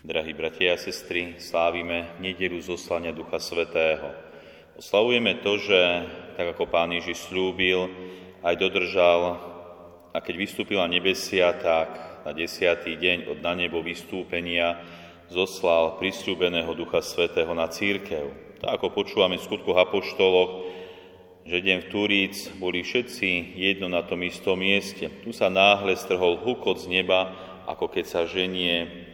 Drahí bratia a sestry, slávime nedelu zoslania Ducha Svetého. Oslavujeme to, že tak ako Pán Ježiš slúbil, aj dodržal a keď vystúpil na nebesia, tak na desiatý deň od na nebo vystúpenia zoslal prisľúbeného Ducha Svetého na církev. Tak ako počúvame v skutkoch apoštoloch, že deň v Turíc boli všetci jedno na tom istom mieste. Tu sa náhle strhol hukot z neba, ako keď sa ženie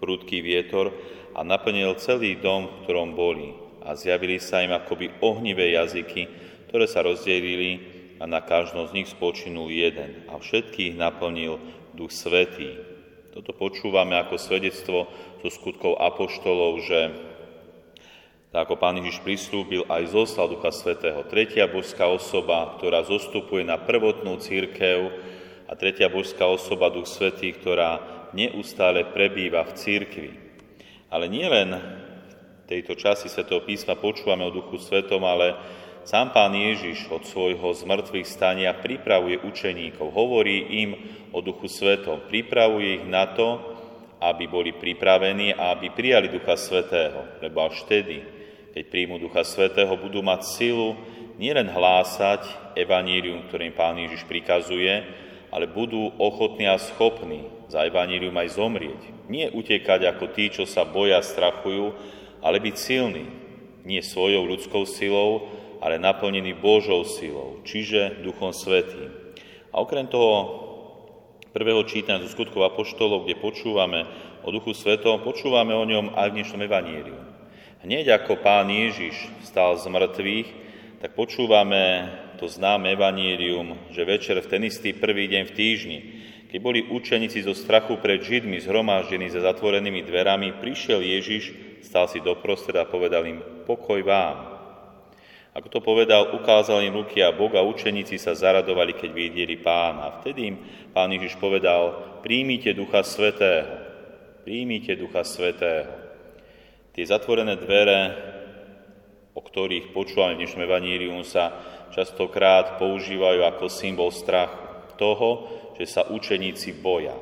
prudký vietor a naplnil celý dom, v ktorom boli. A zjavili sa im akoby ohnivé jazyky, ktoré sa rozdelili a na každom z nich spočinul jeden. A všetkých naplnil Duch Svetý. Toto počúvame ako svedectvo zo skutkov apoštolov, že tak ako Pán Ježiš prislúbil, aj zoslal Ducha Svetého. Tretia božská osoba, ktorá zostupuje na prvotnú církev a tretia božská osoba, Duch Svetý, ktorá neustále prebýva v církvi. Ale nielen v tejto časti Svetého písma počúvame o Duchu Svetom, ale sám Pán Ježiš od svojho zmrtvých stania pripravuje učeníkov, hovorí im o Duchu Svetom, pripravuje ich na to, aby boli pripravení a aby prijali Ducha Svetého, lebo až vtedy, keď príjmu Ducha Svetého, budú mať silu nielen hlásať evanílium, ktorým Pán Ježiš prikazuje, ale budú ochotní a schopní za evanílium aj zomrieť. Nie utekať ako tí, čo sa boja, strachujú, ale byť silní. Nie svojou ľudskou silou, ale naplnený Božou silou, čiže Duchom Svetým. A okrem toho prvého čítania zo skutkov Apoštolov, kde počúvame o Duchu Svetom, počúvame o ňom aj v dnešnom evaníliu. Hneď ako pán Ježiš stal z mŕtvych, tak počúvame to známe evanílium, že večer v ten istý prvý deň v týždni, keď boli učeníci zo strachu pred Židmi zhromaždení za zatvorenými dverami, prišiel Ježiš, stal si doprostred a povedal im, pokoj vám. Ako to povedal, ukázal im ruky a Boh a učeníci sa zaradovali, keď videli pána. Vtedy im pán Ježiš povedal, príjmite Ducha Svetého, príjmite Ducha Svetého. Tie zatvorené dvere, o ktorých počúvame v dnešnom evanílium, sa častokrát používajú ako symbol strachu toho, že sa učeníci boja.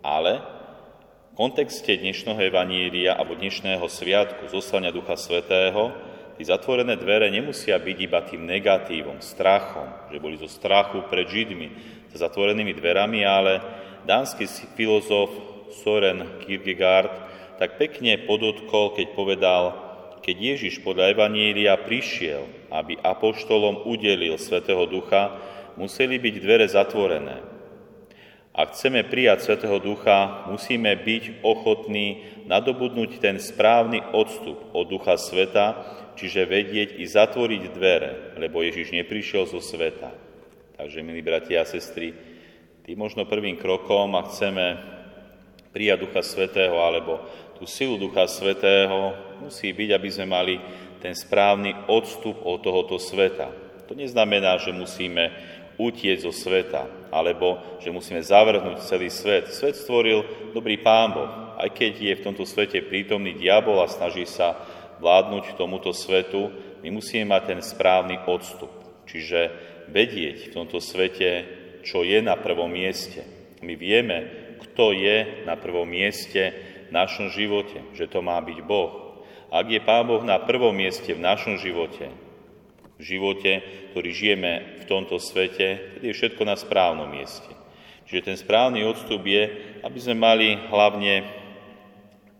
Ale v kontexte dnešného evanília alebo dnešného sviatku zoslania Ducha Svetého tí zatvorené dvere nemusia byť iba tým negatívom, strachom, že boli zo strachu pred Židmi, za zatvorenými dverami, ale dánsky filozof Soren Kierkegaard tak pekne podotkol, keď povedal, keď Ježiš podľa Evanília prišiel, aby apoštolom udelil Svetého Ducha, museli byť dvere zatvorené. Ak chceme prijať Svetého Ducha, musíme byť ochotní nadobudnúť ten správny odstup od Ducha Sveta, čiže vedieť i zatvoriť dvere, lebo Ježiš neprišiel zo sveta. Takže, milí bratia a sestry, tým možno prvým krokom, ak chceme prijať Ducha Svetého alebo tú silu Ducha Svetého, musí byť, aby sme mali ten správny odstup od tohoto sveta. To neznamená, že musíme utieť zo sveta, alebo že musíme zavrhnúť celý svet. Svet stvoril dobrý Pán Boh, aj keď je v tomto svete prítomný diabol a snaží sa vládnuť tomuto svetu, my musíme mať ten správny odstup. Čiže vedieť v tomto svete, čo je na prvom mieste. My vieme, kto je na prvom mieste v našom živote, že to má byť Boh. Ak je Pán Boh na prvom mieste v našom živote, v živote, ktorý žijeme v tomto svete, tedy je všetko na správnom mieste. Čiže ten správny odstup je, aby sme mali hlavne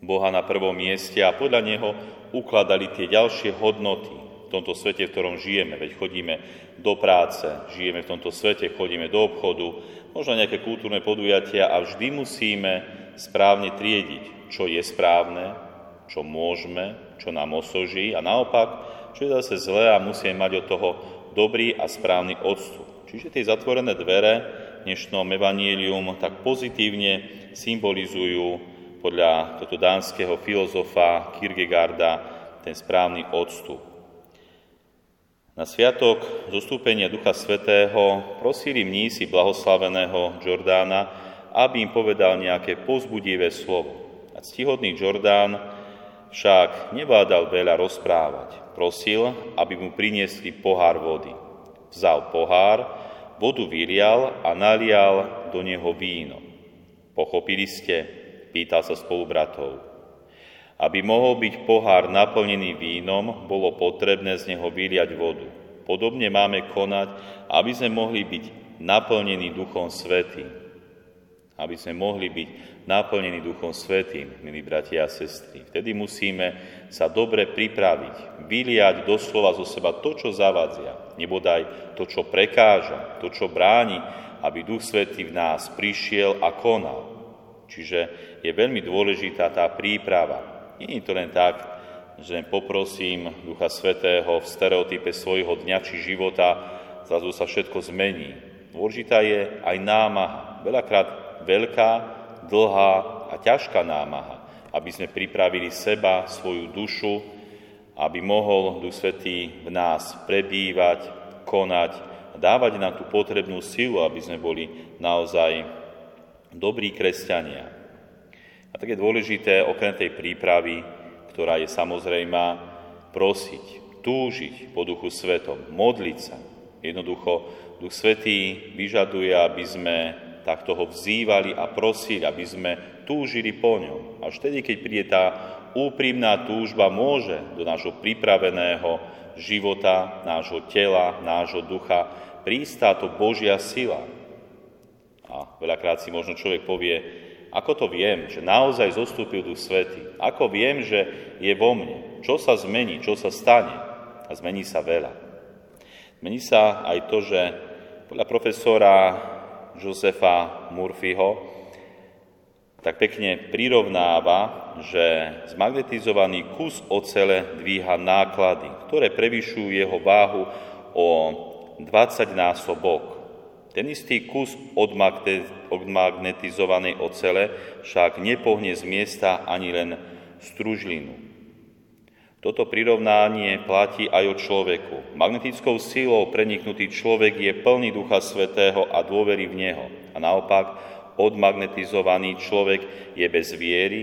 Boha na prvom mieste a podľa Neho ukladali tie ďalšie hodnoty v tomto svete, v ktorom žijeme. Veď chodíme do práce, žijeme v tomto svete, chodíme do obchodu, možno nejaké kultúrne podujatia a vždy musíme správne triediť, čo je správne, čo môžeme, čo nám osoží a naopak, čo je zase zlé a musíme mať od toho dobrý a správny odstup. Čiže tie zatvorené dvere dnešnom evanílium tak pozitívne symbolizujú podľa tohto dánskeho filozofa Kierkegaarda ten správny odstup. Na sviatok zostúpenia Ducha Svetého prosili mnísi blahoslaveného Jordána, aby im povedal nejaké pozbudivé slovo. A ctihodný Jordán však nevládal veľa rozprávať. Prosil, aby mu priniesli pohár vody. Vzal pohár, vodu vylial a nalial do neho víno. Pochopili ste? Pýtal sa spolubratov. Aby mohol byť pohár naplnený vínom, bolo potrebné z neho vyliať vodu. Podobne máme konať, aby sme mohli byť naplnení Duchom Svetým. Aby sme mohli byť naplnení Duchom Svetým, milí bratia a sestry. Vtedy musíme sa dobre pripraviť, vyliať doslova zo seba to, čo zavadzia, nebodaj to, čo prekáža, to, čo bráni, aby Duch Svetý v nás prišiel a konal. Čiže je veľmi dôležitá tá príprava. Nie je to len tak, že poprosím Ducha Svetého v stereotype svojho dňa či života, zrazu sa všetko zmení. Dôležitá je aj námaha. Veľakrát veľká, dlhá a ťažká námaha, aby sme pripravili seba, svoju dušu, aby mohol Duch Svetý v nás prebývať, konať, dávať nám tú potrebnú silu, aby sme boli naozaj dobrí kresťania. A tak je dôležité, okrem tej prípravy, ktorá je samozrejmá, prosiť, túžiť po Duchu Svetom, modliť sa. Jednoducho, Duch Svetý vyžaduje, aby sme takto ho vzývali a prosili, aby sme túžili po ňom. Až vtedy, keď príde tá úprimná túžba, môže do nášho pripraveného života, nášho tela, nášho ducha prísť táto Božia sila. A veľakrát si možno človek povie, ako to viem, že naozaj zostúpil Duch Svety? Ako viem, že je vo mne? Čo sa zmení? Čo sa stane? A zmení sa veľa. Zmení sa aj to, že podľa profesora Josefa Murphyho tak pekne prirovnáva, že zmagnetizovaný kus ocele dvíha náklady, ktoré prevyšujú jeho váhu o 20 násobok. Ten istý kus odmagnetizovanej ocele však nepohne z miesta ani len stružlinu. Toto prirovnanie platí aj o človeku. Magnetickou sílou preniknutý človek je plný Ducha Svetého a dôvery v Neho. A naopak, odmagnetizovaný človek je bez viery,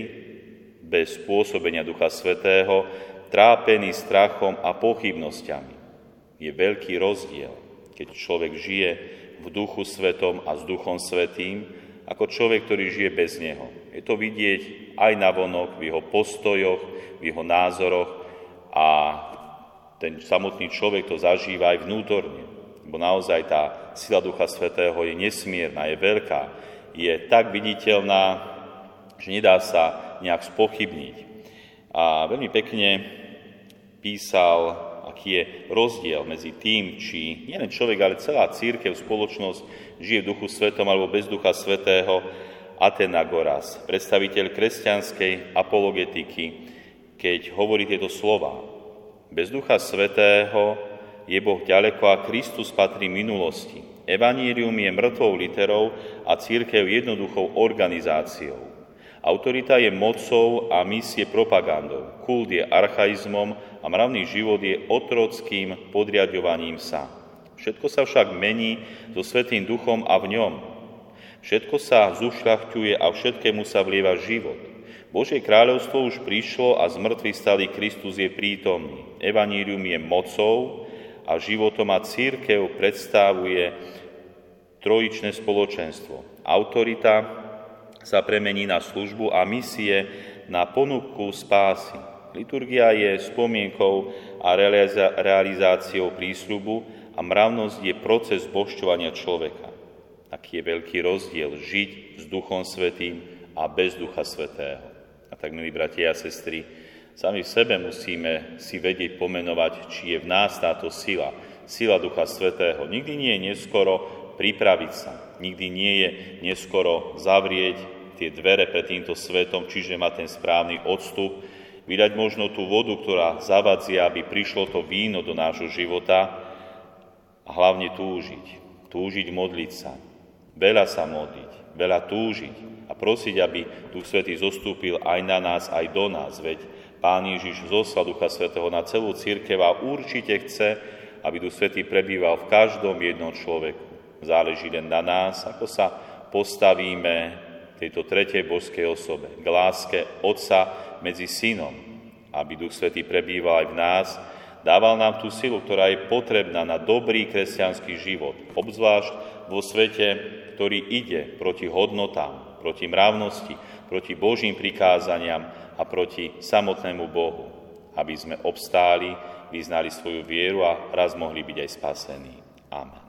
bez spôsobenia Ducha Svetého, trápený strachom a pochybnosťami. Je veľký rozdiel, keď človek žije v duchu svetom a s duchom svetým, ako človek, ktorý žije bez neho. Je to vidieť aj na vonok, v jeho postojoch, v jeho názoroch a ten samotný človek to zažíva aj vnútorne. Lebo naozaj tá sila Ducha Svetého je nesmierna, je veľká, je tak viditeľná, že nedá sa nejak spochybniť. A veľmi pekne písal aký je rozdiel medzi tým, či nielen človek, ale celá církev, spoločnosť žije v duchu svetom alebo bez ducha svetého. Atenagoras, predstaviteľ kresťanskej apologetiky, keď hovorí tieto slova. Bez ducha svetého je Boh ďaleko a Kristus patrí minulosti. Evanílium je mŕtvou literou a církev jednoduchou organizáciou. Autorita je mocou a misie propagandou. Kult je archaizmom a mravný život je otrockým podriadovaním sa. Všetko sa však mení so Svetým duchom a v ňom. Všetko sa zušľachťuje a všetkému sa vlieva život. Božie kráľovstvo už prišlo a z mŕtvych stali Kristus je prítomný. Evanílium je mocou a životom a církev predstavuje trojičné spoločenstvo. Autorita, sa premení na službu a misie na ponuku spásy. Liturgia je spomienkou a realizáciou prísľubu a mravnosť je proces bošťovania človeka. Aký je veľký rozdiel žiť s Duchom Svetým a bez Ducha Svetého. Tak, milí bratia a sestry, sami v sebe musíme si vedieť pomenovať, či je v nás táto sila, sila Ducha Svetého. Nikdy nie je neskoro pripraviť sa, nikdy nie je neskoro zavrieť tie dvere pred týmto svetom, čiže má ten správny odstup, vydať možno tú vodu, ktorá zavadzia, aby prišlo to víno do nášho života a hlavne túžiť. Túžiť modliť sa. Veľa sa modliť, veľa túžiť a prosiť, aby Duch Svetý zostúpil aj na nás, aj do nás. Veď Pán Ježiš zoslal Ducha Svetého na celú církev a určite chce, aby Duch Svetý prebýval v každom jednom človeku. Záleží len na nás, ako sa postavíme tejto tretej božskej osobe, k láske Otca medzi synom, aby Duch Svetý prebýval aj v nás, dával nám tú silu, ktorá je potrebná na dobrý kresťanský život, obzvlášť vo svete, ktorý ide proti hodnotám, proti mravnosti, proti Božím prikázaniam a proti samotnému Bohu, aby sme obstáli, vyznali svoju vieru a raz mohli byť aj spasení. Amen.